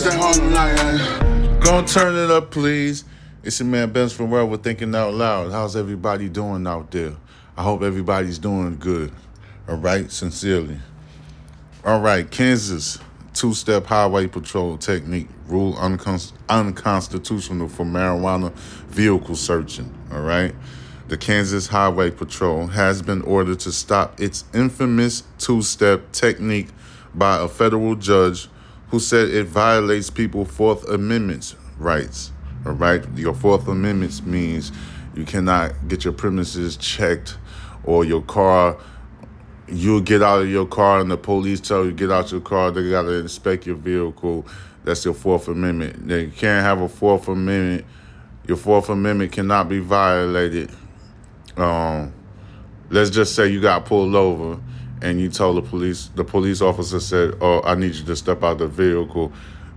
It's that Harlem. Gonna turn it up, please. It's your man Ben Farrell with Thinking Out Loud. How's everybody doing out there? I hope everybody's doing good. All right, sincerely. All right, Kansas two step highway patrol technique uncon- unconstitutional for marijuana vehicle searching. All right. The Kansas Highway Patrol has been ordered to stop its infamous two step technique by a federal judge who said it violates people's Fourth Amendment rights. All right. Your Fourth Amendment means you cannot get your premises checked or your car you get out of your car and the police tell you get out your car, they got to inspect your vehicle. That's your Fourth Amendment. They can't have a Fourth Amendment. Your Fourth Amendment cannot be violated. Um, let's just say you got pulled over and you told the police, the police officer said, "Oh, I need you to step out of the vehicle."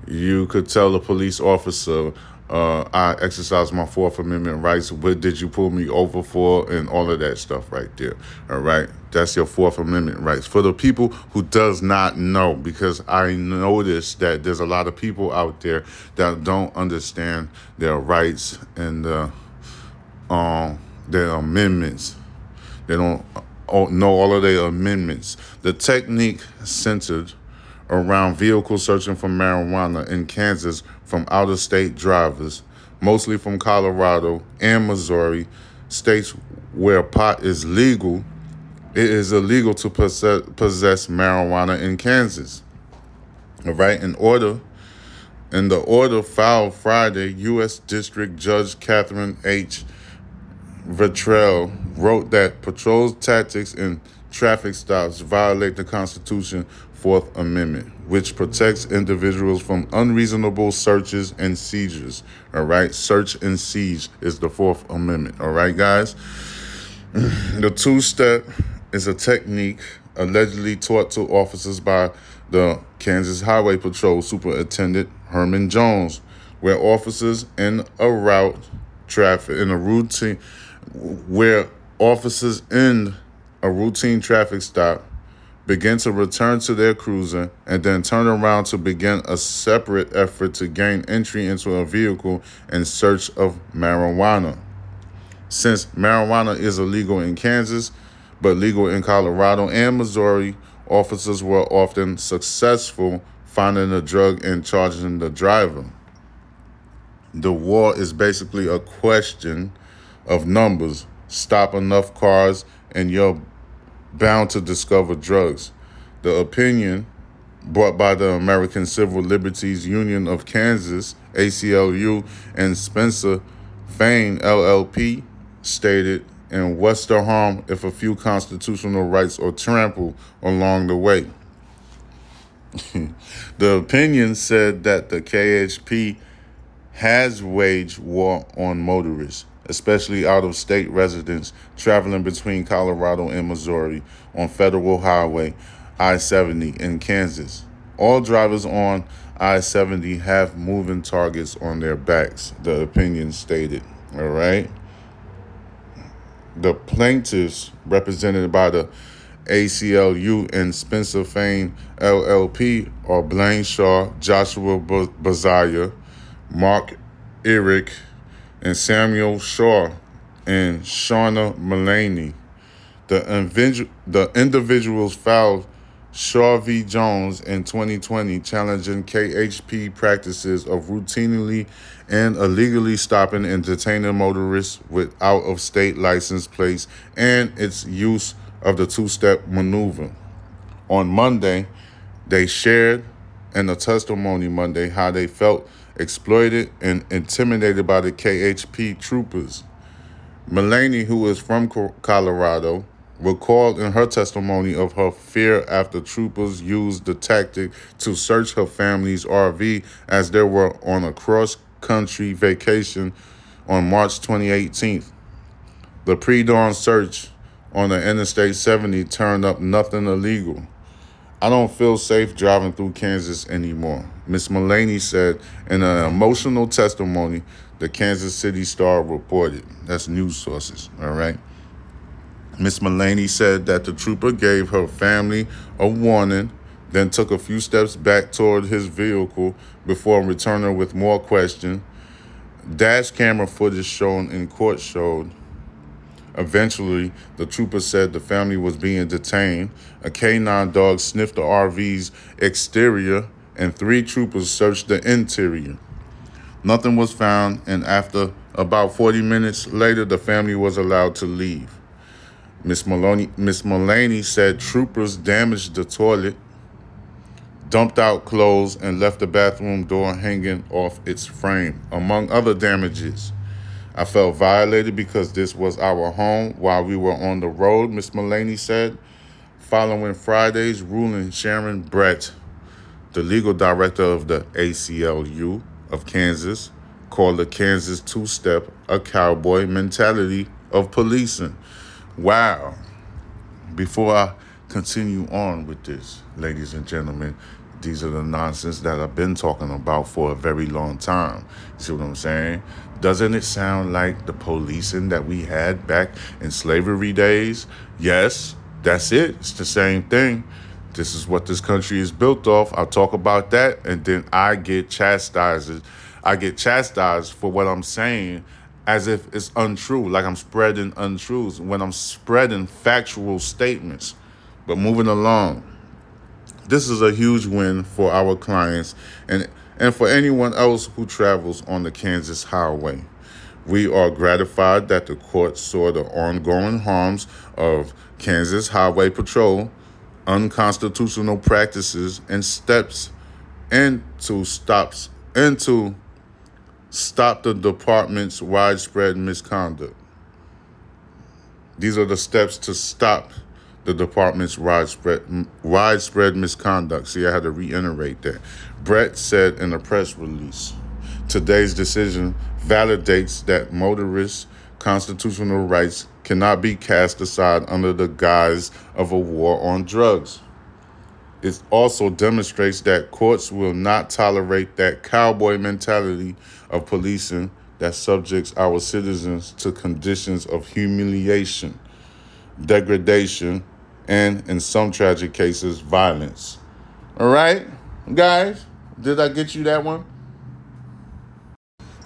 You could tell the police officer, uh, I exercise my Fourth Amendment rights. What did you pull me over for? And all of that stuff right there. All right. That's your Fourth Amendment rights. For the people who does not know, because I noticed that there's a lot of people out there that don't understand their rights and um, their amendments. They don't know all of their amendments. The technique centered around vehicle searching for marijuana in Kansas from out of state drivers, mostly from Colorado and Missouri, states where pot is legal. It is illegal to possess, possess marijuana in Kansas. All right, in order, in the order filed Friday, U.S. District Judge Kathryn H. Vratil wrote that patrol tactics and traffic stops violate the Constitution Fourth Amendment, which protects individuals from unreasonable searches and seizures. All right, search and seize is the Fourth Amendment. All right, guys. The two step is a technique allegedly taught to officers by the Kansas Highway Patrol Superintendent Herman Jones, where officers in a route traffic in a routine where officers end a routine traffic stop begin to return to their cruiser, and then turn around to begin a separate effort to gain entry into a vehicle in search of marijuana. Since marijuana is illegal in Kansas, but legal in Colorado and Missouri, officers were often successful finding the drug and charging the driver. The war is basically a question of numbers. Stop enough cars, and you're bound to discover drugs. The opinion brought by the American Civil Liberties Union of Kansas, ACLU, and Spencer Fane, LLP, stated, and what's the harm if a few constitutional rights are trampled along the way? the opinion said that the KHP has waged war on motorists especially out of state residents traveling between Colorado and Missouri on Federal Highway I 70 in Kansas. All drivers on I 70 have moving targets on their backs, the opinion stated. All right. The plaintiffs, represented by the ACLU and Spencer Fane LLP, are Blaine Shaw, Joshua Bosire, Mark Erich, and Samuel Shaw and Shawna Mullaney. The, invidu- the individuals filed Shaw v. Jones in 2020 challenging KHP practices of routinely and illegally stopping and detaining motorists with out of state license plates and its use of the two step maneuver. On Monday, they shared in a testimony Monday how they felt exploited and intimidated by the KHP troopers. Mullaney, who is from Colorado, recalled in her testimony of her fear after troopers used the tactic to search her family's RV as they were on a cross country vacation on March 2018. The pre dawn search on the Interstate 70 turned up nothing illegal. I don't feel safe driving through Kansas anymore. Miss Mullaney said in an emotional testimony the Kansas City Star reported. That's news sources, all right? Miss Mullaney said that the trooper gave her family a warning then took a few steps back toward his vehicle before returning with more questions. Dash camera footage shown in court showed. Eventually, the trooper said the family was being detained. A canine dog sniffed the RV's exterior, and three troopers searched the interior. Nothing was found, and after about 40 minutes later, the family was allowed to leave. Miss Maloney, Miss Mullaney said troopers damaged the toilet, dumped out clothes, and left the bathroom door hanging off its frame, among other damages. I felt violated because this was our home while we were on the road, Miss Mullaney said. Following Friday's ruling, Sharon Brett, the legal director of the ACLU of Kansas, called the Kansas two step a cowboy mentality of policing. Wow. Before I continue on with this, ladies and gentlemen, these are the nonsense that I've been talking about for a very long time. See what I'm saying? Doesn't it sound like the policing that we had back in slavery days? Yes, that's it. It's the same thing. This is what this country is built off. I'll talk about that, and then I get chastised. I get chastised for what I'm saying as if it's untrue, like I'm spreading untruths when I'm spreading factual statements. But moving along, this is a huge win for our clients and, and for anyone else who travels on the Kansas Highway. We are gratified that the court saw the ongoing harms of Kansas Highway Patrol, unconstitutional practices, and steps into stops into stop the department's widespread misconduct. These are the steps to stop the department's widespread widespread misconduct. See, I had to reiterate that. Brett said in a press release, today's decision validates that motorists' constitutional rights cannot be cast aside under the guise of a war on drugs. It also demonstrates that courts will not tolerate that cowboy mentality of policing that subjects our citizens to conditions of humiliation, degradation, and in some tragic cases, violence. All right, guys, did I get you that one?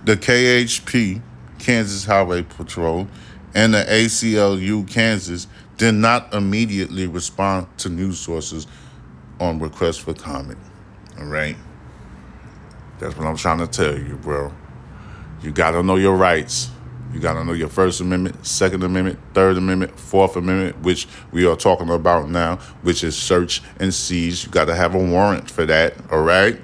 The KHP, Kansas Highway Patrol, and the ACLU Kansas did not immediately respond to news sources on requests for comment. All right? That's what I'm trying to tell you, bro. You got to know your rights. You got to know your First Amendment, Second Amendment, Third Amendment, Fourth Amendment, which we are talking about now, which is search and seize. You got to have a warrant for that, all right?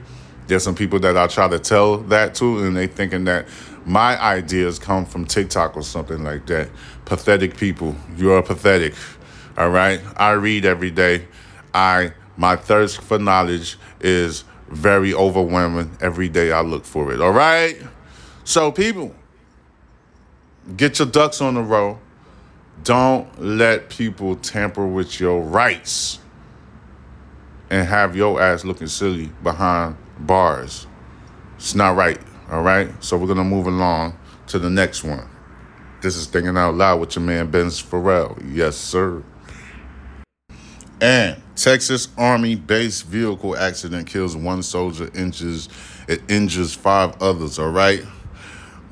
There's some people that I try to tell that to, and they thinking that my ideas come from TikTok or something like that. Pathetic people. You are pathetic, all right? I read every day. I my thirst for knowledge is very overwhelming. Every day I look for it, all right? So people, Get your ducks on the row. Don't let people tamper with your rights and have your ass looking silly behind bars. It's not right, all right? So we're going to move along to the next one. This is Thinking Out Loud with your man, Ben Farrell. Yes, sir. And Texas Army base vehicle accident kills one soldier, injures, it injures five others, all right?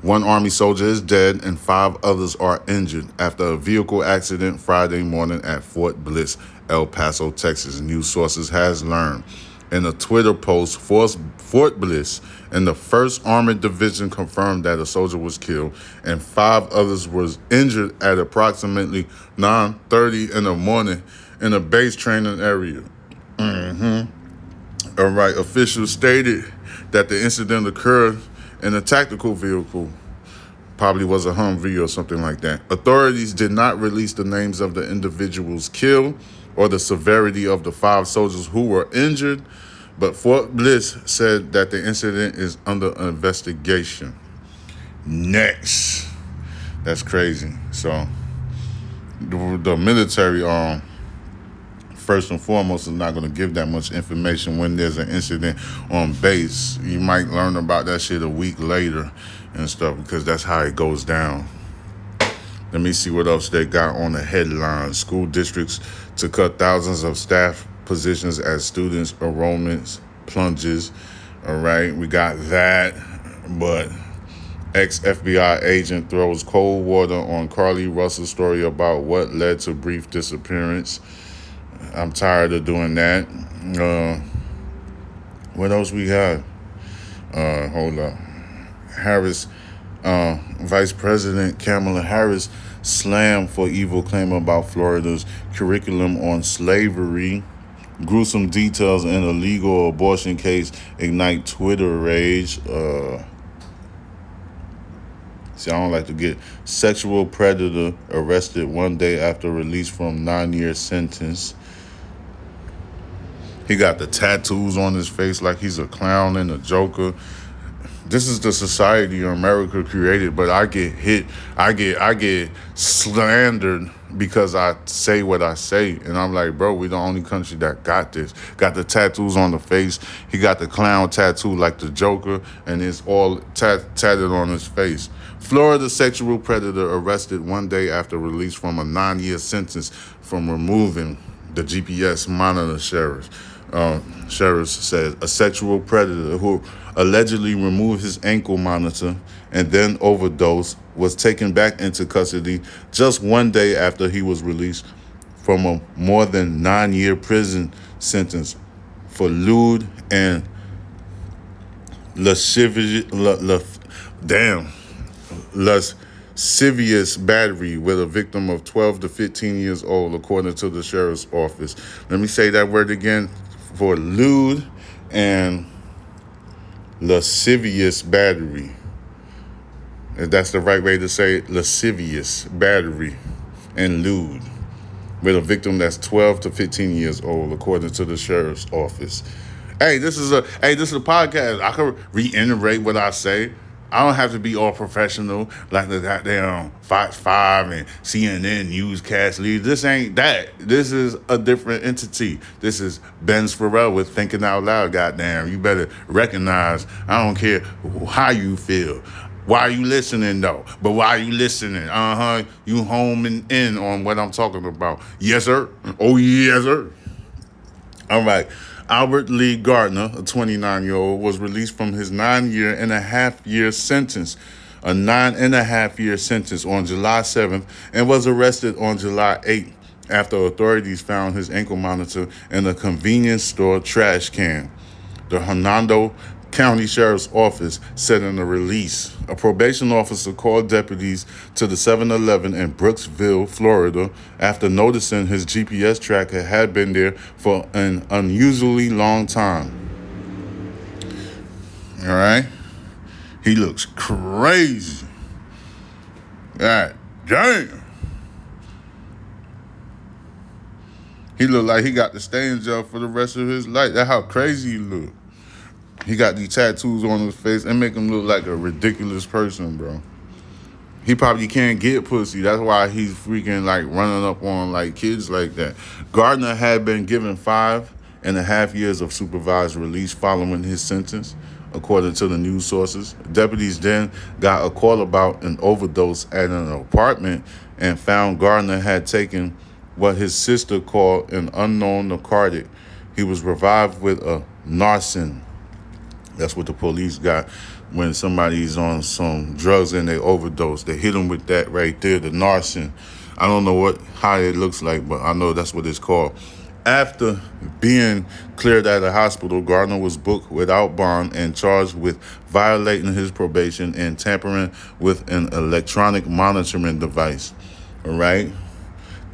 One Army soldier is dead and five others are injured after a vehicle accident Friday morning at Fort Bliss, El Paso, Texas. News sources has learned. In a Twitter post, Fort Bliss and the 1st Armored Division confirmed that a soldier was killed and five others was injured at approximately 9.30 in the morning in a base training area. Mm-hmm. All right, officials stated that the incident occurred in a tactical vehicle, probably was a Humvee or something like that. Authorities did not release the names of the individuals killed or the severity of the five soldiers who were injured, but Fort Bliss said that the incident is under investigation. Next. That's crazy. So the, the military um first and foremost is not going to give that much information when there's an incident on base. You might learn about that shit a week later and stuff because that's how it goes down. Let me see what else they got on the headline. School districts to cut thousands of staff positions as students enrollments plunges. All right, we got that, but ex FBI agent throws cold water on Carlee Russell's story about what led to brief disappearance. I'm tired of doing that. Uh, what else we got? Uh, hold up. Harris, uh, Vice President Kamala Harris slammed for evil claim about Florida's curriculum on slavery. Gruesome details in a legal abortion case ignite Twitter rage. Uh, see, I don't like to get sexual predator arrested one day after release from nine year sentence. He got the tattoos on his face like he's a clown and a joker this is the society America created, but I get hit, I get I get slandered because I say what I say. And I'm like, bro, we the only country that got this. Got the tattoos on the face. He got the clown tattoo like the Joker, and it's all tat- tatted on his face. Florida sexual predator arrested one day after release from a nine year sentence from removing the GPS monitor sheriff. Uh, sheriff says a sexual predator who allegedly removed his ankle monitor and then overdosed, was taken back into custody just one day after he was released from a more than nine year prison sentence for lewd and lascivious, la, la, damn, lascivious battery with a victim of 12 to 15 years old, according to the sheriff's office. Let me say that word again for lewd and lascivious battery. If that's the right way to say it, lascivious battery and lewd with a victim that's 12 to 15 years old, according to the sheriff's office. Hey, this is a hey, this is a podcast. I can reiterate what I say. I don't have to be all professional like the goddamn Fox 5 and CNN newscast leads. This ain't that. This is a different entity. This is Ben's Pharrell with Thinking Out Loud, goddamn. You better recognize, I don't care how you feel. Why are you listening though? But why are you listening? Uh huh. You homing in on what I'm talking about. Yes, sir. Oh, yes, sir. All right. Albert Lee Gardner, a 29 year old, was released from his nine year and a half year sentence, a nine and a half year sentence on July 7th, and was arrested on July 8th after authorities found his ankle monitor in a convenience store trash can. The Hernando County Sheriff's Office said in a release. A probation officer called deputies to the 7 Eleven in Brooksville, Florida, after noticing his GPS tracker had been there for an unusually long time. All right? He looks crazy. God damn. He looked like he got to stay in jail for the rest of his life. That's how crazy he looked. He got these tattoos on his face and make him look like a ridiculous person, bro. He probably can't get pussy. That's why he's freaking like running up on like kids like that. Gardner had been given five and a half years of supervised release following his sentence, according to the news sources. Deputies then got a call about an overdose at an apartment and found Gardner had taken what his sister called an unknown narcotic. He was revived with a narcan that's what the police got when somebody's on some drugs and they overdose. They hit them with that right there, the narcan. I don't know what how it looks like, but I know that's what it's called. After being cleared out of the hospital, Gardner was booked without bond and charged with violating his probation and tampering with an electronic monitoring device. All right?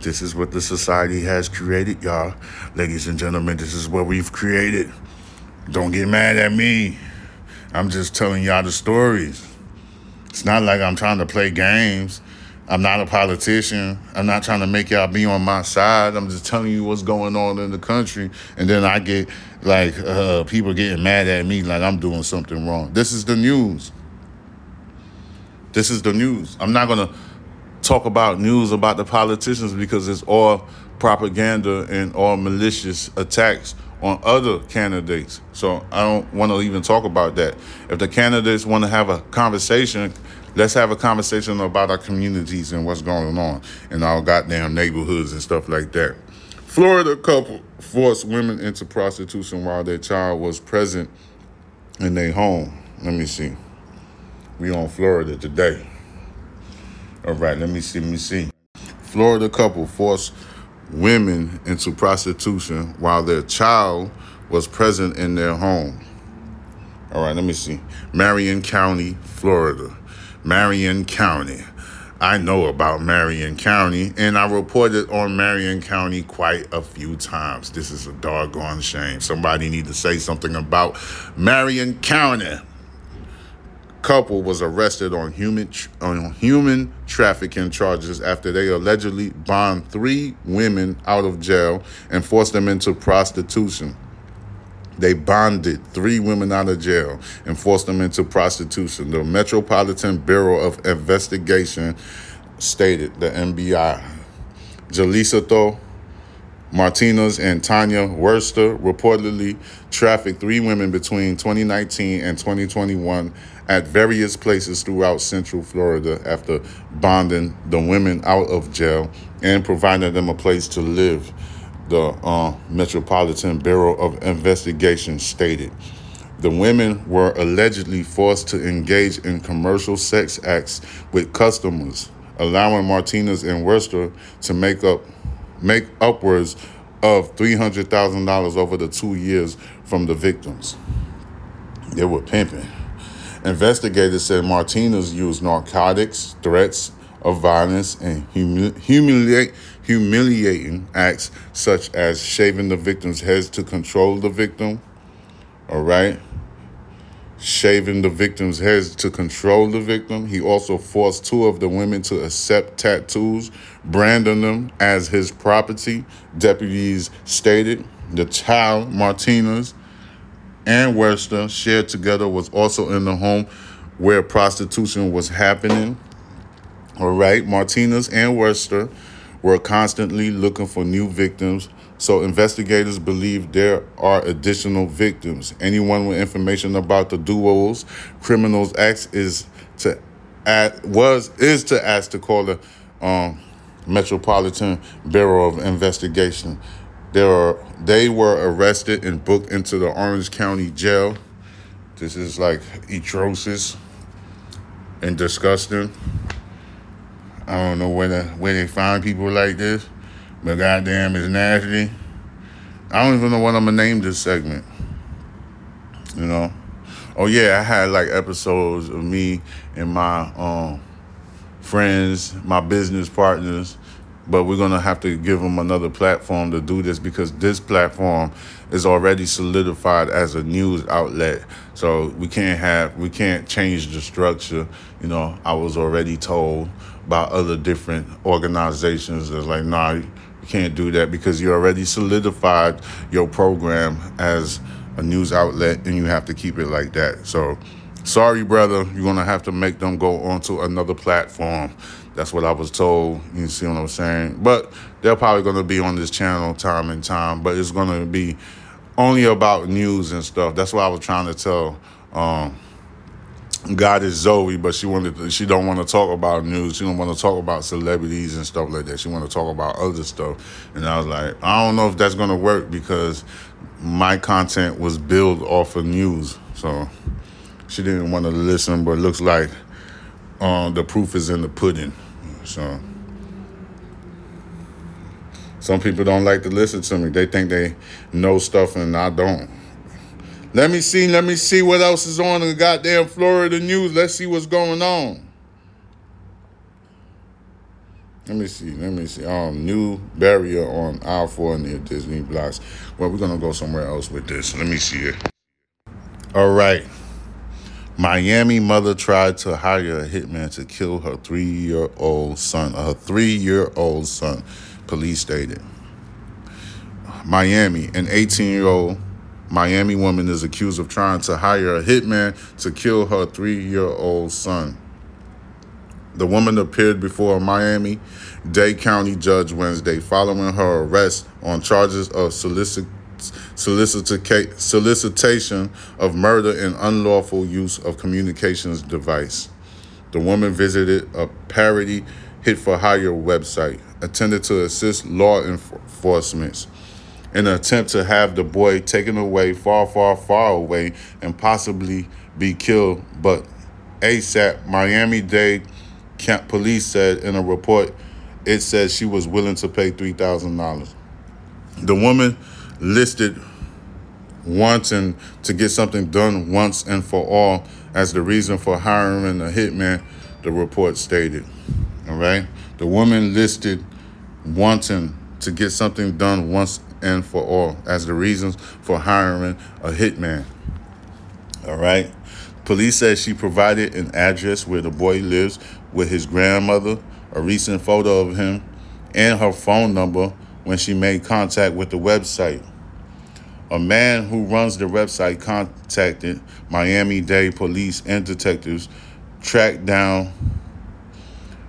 This is what the society has created, y'all. Ladies and gentlemen, this is what we've created. Don't get mad at me. I'm just telling y'all the stories. It's not like I'm trying to play games. I'm not a politician. I'm not trying to make y'all be on my side. I'm just telling you what's going on in the country. And then I get like uh, people getting mad at me like I'm doing something wrong. This is the news. This is the news. I'm not going to talk about news about the politicians because it's all propaganda and all malicious attacks on other candidates. So I don't want to even talk about that. If the candidates want to have a conversation, let's have a conversation about our communities and what's going on in our goddamn neighborhoods and stuff like that. Florida couple forced women into prostitution while their child was present in their home. Let me see. We on Florida today. All right, let me see. Let me see. Florida couple forced women into prostitution while their child was present in their home. All right, let me see. Marion County, Florida. Marion County. I know about Marion County, and I reported on Marion County quite a few times. This is a doggone shame. Somebody need to say something about Marion County couple was arrested on human on human trafficking charges after they allegedly bond three women out of jail and forced them into prostitution. They bonded three women out of jail and forced them into prostitution. The Metropolitan Bureau of Investigation stated the MBI. Jalisito Martinez and Tanya Worster reportedly trafficked three women between 2019 and 2021 at various places throughout Central Florida after bonding the women out of jail and providing them a place to live, the uh, Metropolitan Bureau of Investigation stated. The women were allegedly forced to engage in commercial sex acts with customers, allowing Martinez and Worster to make up make upwards of $300,000 over the two years from the victims. They were pimping. Investigators said Martinez used narcotics, threats of violence, and humiliate, humiliating acts such as shaving the victim's heads to control the victim. All right. Shaving the victim's heads to control the victim. He also forced two of the women to accept tattoos, branding them as his property. Deputies stated the child, Martinez, and Worster shared together was also in the home where prostitution was happening. All right, Martinez and Worster were constantly looking for new victims, so investigators believe there are additional victims. Anyone with information about the duo's criminals acts is to add, was is to ask to call the um, Metropolitan Bureau of Investigation. There are, they were arrested and booked into the Orange County Jail. This is like atrocious and disgusting. I don't know where, the, where they find people like this, but goddamn, it's nasty. I don't even know what I'm gonna name this segment. You know? Oh yeah, I had like episodes of me and my um, friends, my business partners, but we're to have to give them another platform to do this because this platform is already solidified as a news outlet so we can't have we can't change the structure you know i was already told by other different organizations that's like nah can't do that because you already solidified your program as a news outlet and you have to keep it like that so sorry brother you're going to have to make them go onto another platform that's what I was told. You see what I'm saying? But they're probably going to be on this channel time and time, but it's going to be only about news and stuff. That's what I was trying to tell. Um, God is Zoe, but she wanted to, she don't want to talk about news. She don't want to talk about celebrities and stuff like that. She want to talk about other stuff. And I was like, I don't know if that's to work because my content was built off of news. So she didn't want to listen, but it looks like uh, the proof is in the pudding. So some people don't like to listen to me. They think they know stuff and I don't. Let me see, let me see what else is on the goddamn Florida news. Let's see what's going on. Let me see. Let me see. Um, new barrier on I-4 near Disney blocks. Well, we're gonna go somewhere else with this. Let me see it. All right. Miami mother tried to hire a hitman to kill her three year old son, her three year old son, police stated. Miami, an 18 year old Miami woman is accused of trying to hire a hitman to kill her three year old son. The woman appeared before a Miami Dade County judge Wednesday following her arrest on charges of solicit solicitation of murder and unlawful use of communications device. The woman visited a parody hit for hire website intended to assist law enforcement in an attempt to have the boy taken away far, far, far away and possibly be killed. But ASAP, Miami Dade Camp police said in a report, it said she was willing to pay $3,000. The woman listed wanting to get something done once and for all as the reason for hiring a hitman, the report stated. All right. The woman listed wanting to get something done once and for all as the reasons for hiring a hitman. All right. Police said she provided an address where the boy lives with his grandmother, a recent photo of him, and her phone number when she made contact with the website. A man who runs the website contacted Miami Dade police and detectives, tracked down.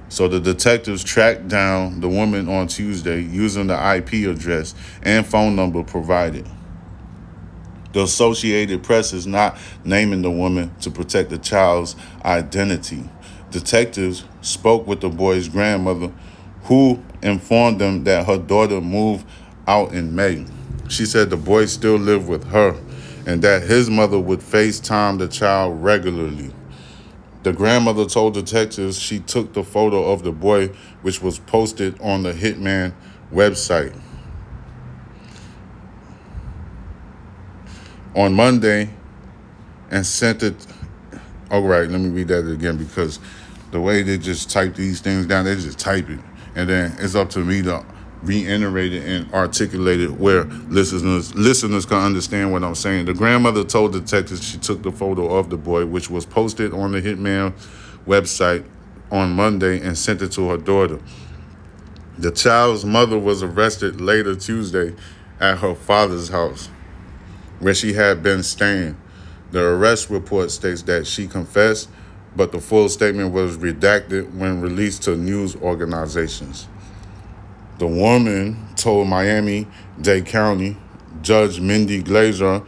So the detectives tracked down the woman on Tuesday using the IP address and phone number provided. The Associated Press is not naming the woman to protect the child's identity. Detectives spoke with the boy's grandmother, who informed them that her daughter moved out in May. She said the boy still lived with her and that his mother would FaceTime the child regularly. The grandmother told detectives she took the photo of the boy, which was posted on the Hitman website. On Monday, and sent it. All right, let me read that again because the way they just type these things down, they just type it, and then it's up to me to reiterated and articulated where listeners listeners can understand what I'm saying. The grandmother told detectives she took the photo of the boy, which was posted on the Hitman website on Monday, and sent it to her daughter. The child's mother was arrested later Tuesday at her father's house, where she had been staying. The arrest report states that she confessed, but the full statement was redacted when released to news organizations. The woman told Miami Dade County Judge Mindy Glazer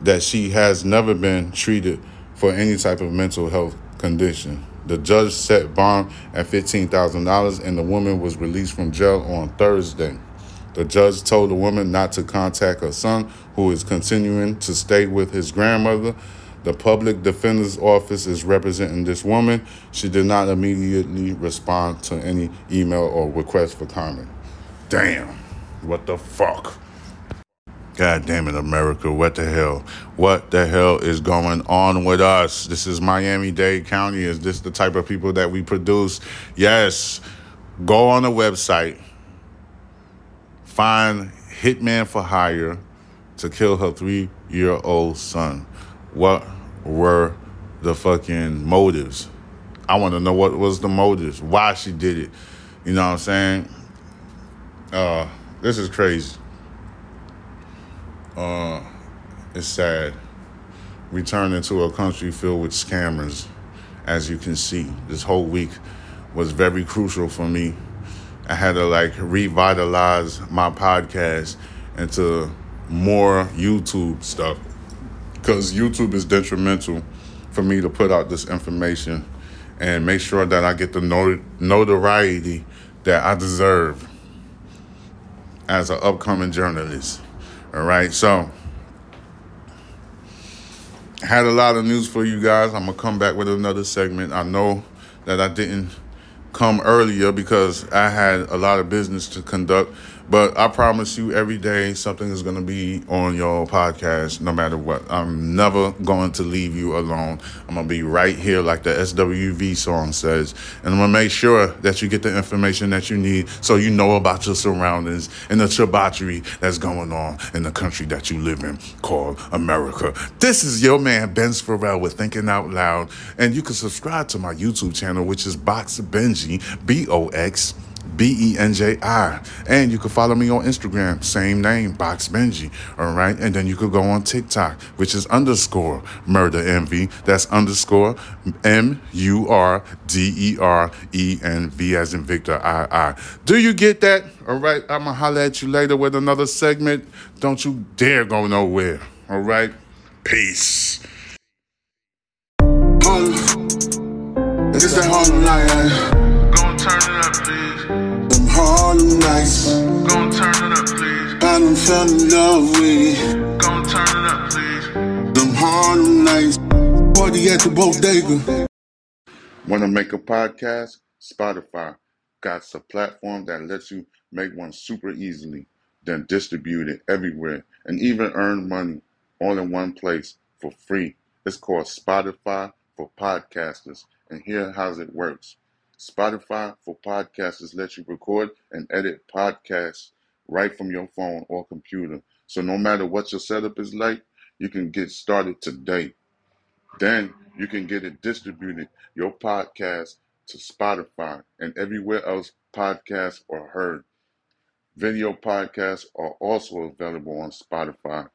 that she has never been treated for any type of mental health condition. The judge set bond at $15,000 and the woman was released from jail on Thursday. The judge told the woman not to contact her son, who is continuing to stay with his grandmother. The public defender's office is representing this woman. She did not immediately respond to any email or request for comment. Damn. What the fuck? God damn it, America. What the hell? What the hell is going on with us? This is Miami Dade County. Is this the type of people that we produce? Yes. Go on the website, find Hitman for Hire to kill her three year old son. What were the fucking motives? I want to know what was the motives, why she did it. You know what I'm saying? Uh, this is crazy. Uh, it's sad. We turned into a country filled with scammers, as you can see. This whole week was very crucial for me. I had to like revitalize my podcast into more YouTube stuff because YouTube is detrimental for me to put out this information and make sure that I get the notoriety that I deserve as an upcoming journalist. All right, so had a lot of news for you guys. I'm gonna come back with another segment. I know that I didn't come earlier because I had a lot of business to conduct but I promise you, every day something is going to be on your podcast, no matter what. I'm never going to leave you alone. I'm going to be right here, like the SWV song says. And I'm going to make sure that you get the information that you need so you know about your surroundings and the debauchery that's going on in the country that you live in called America. This is your man, Ben Farrell, with Thinking Out Loud. And you can subscribe to my YouTube channel, which is Box Benji, B O X. B E N J I. And you can follow me on Instagram, same name, Box Benji. All right. And then you could go on TikTok, which is underscore murder envy. That's underscore M U R D E R E N V as in Victor I I. Do you get that? All right. I'm going to holler at you later with another segment. Don't you dare go nowhere. All right. Peace. It's that Harlem night. turn it up, please. Them Harlem nights. Gon' turn it up, please. I done fell in love with it. Gon' turn it up, please. Them Harlem nights. Party at the bodega. Want to make a podcast? Spotify got a platform that lets you make one super easily, then distribute it everywhere, and even earn money all in one place for free. It's called Spotify for Podcasters, and here how it works. Spotify for Podcasters lets you record and edit podcasts right from your phone or computer. So no matter what your setup is like, you can get started today. Then you can get it distributed, your podcast, to Spotify and everywhere else podcasts are heard. Video podcasts are also available on Spotify.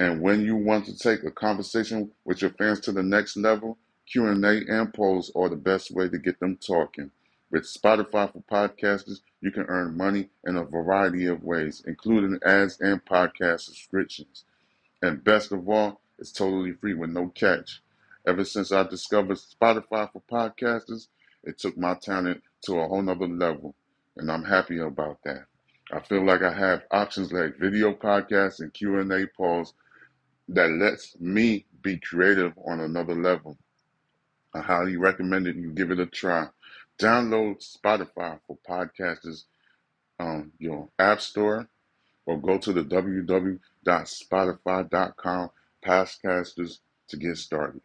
And when you want to take a conversation with your fans to the next level, Q&A and polls are the best way to get them talking. With Spotify for podcasters, you can earn money in a variety of ways, including ads and podcast subscriptions. And best of all, it's totally free with no catch. Ever since I discovered Spotify for podcasters, it took my talent to a whole nother level, and I'm happy about that. I feel like I have options like video podcasts and Q&A polls that lets me be creative on another level. I highly recommend it. You give it a try. Download Spotify for podcasters on your app store or go to the www.spotify.com podcasters to get started.